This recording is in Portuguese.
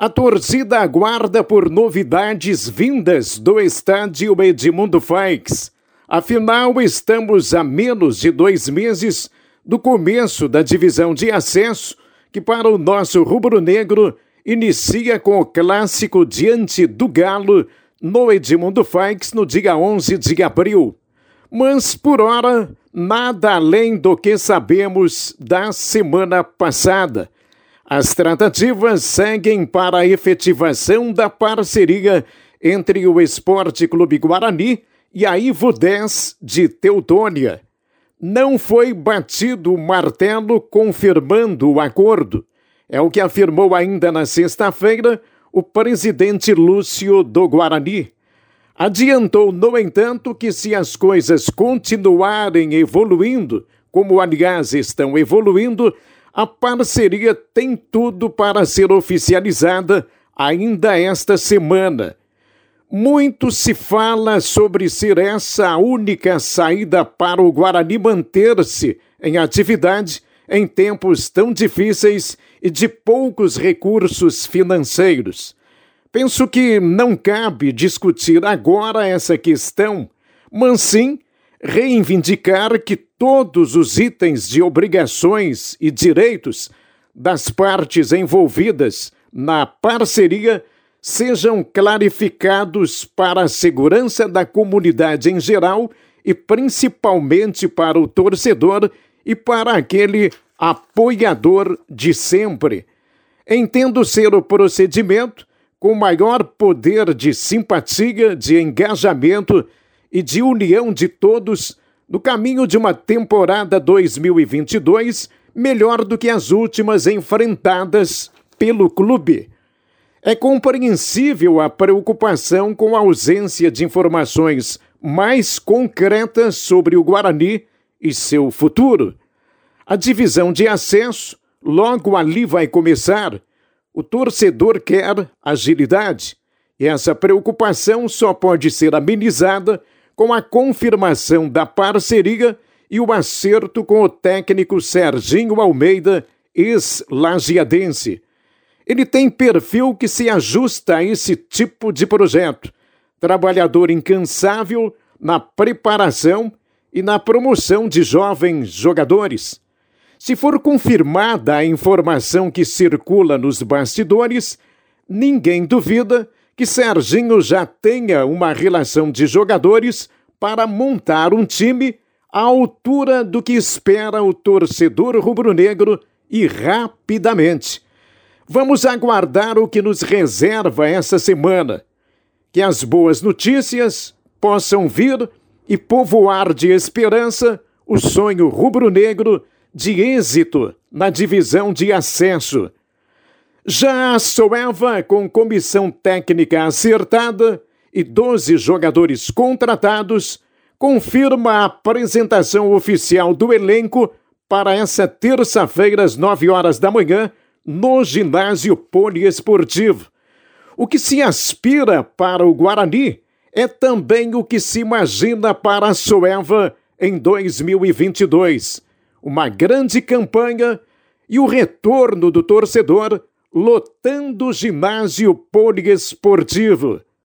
A torcida aguarda por novidades vindas do estádio Edmundo Faix. Afinal, estamos a menos de dois meses do começo da divisão de acesso, que para o nosso rubro-negro inicia com o clássico diante do Galo no Edmundo Faix no dia 11 de abril. Mas, por hora, nada além do que sabemos da semana passada as tratativas seguem para a efetivação da parceria entre o Esporte Clube Guarani e a Ivo 10 de Teutônia. Não foi batido o martelo confirmando o acordo. É o que afirmou ainda na sexta-feira o presidente Lúcio do Guarani. Adiantou, no entanto, que se as coisas continuarem evoluindo, como aliás estão evoluindo, a parceria tem tudo para ser oficializada ainda esta semana. Muito se fala sobre ser essa a única saída para o Guarani manter-se em atividade em tempos tão difíceis e de poucos recursos financeiros. Penso que não cabe discutir agora essa questão, mas sim reivindicar que todos os itens de obrigações e direitos das partes envolvidas na parceria sejam clarificados para a segurança da comunidade em geral e principalmente para o torcedor e para aquele apoiador de sempre. Entendo ser o procedimento com maior poder de simpatia, de engajamento e de união de todos no caminho de uma temporada 2022 melhor do que as últimas enfrentadas pelo clube. É compreensível a preocupação com a ausência de informações mais concretas sobre o Guarani e seu futuro. A divisão de acesso logo ali vai começar. O torcedor quer agilidade. E essa preocupação só pode ser amenizada com a confirmação da parceria e o acerto com o técnico Serginho Almeida, ex-lagiadense. Ele tem perfil que se ajusta a esse tipo de projeto. Trabalhador incansável na preparação e na promoção de jovens jogadores. Se for confirmada a informação que circula nos bastidores, ninguém duvida que Serginho já tenha uma relação de jogadores para montar um time à altura do que espera o torcedor rubro-negro e rapidamente. Vamos aguardar o que nos reserva essa semana. Que as boas notícias possam vir e povoar de esperança o sonho rubro-negro de êxito na divisão de acesso já a Soeva, com comissão técnica acertada e 12 jogadores contratados, confirma a apresentação oficial do elenco para essa terça-feira às 9 horas da manhã no ginásio poliesportivo. O que se aspira para o Guarani é também o que se imagina para a Soeva em 2022. Uma grande campanha e o retorno do torcedor lotando ginásio poliesportivo.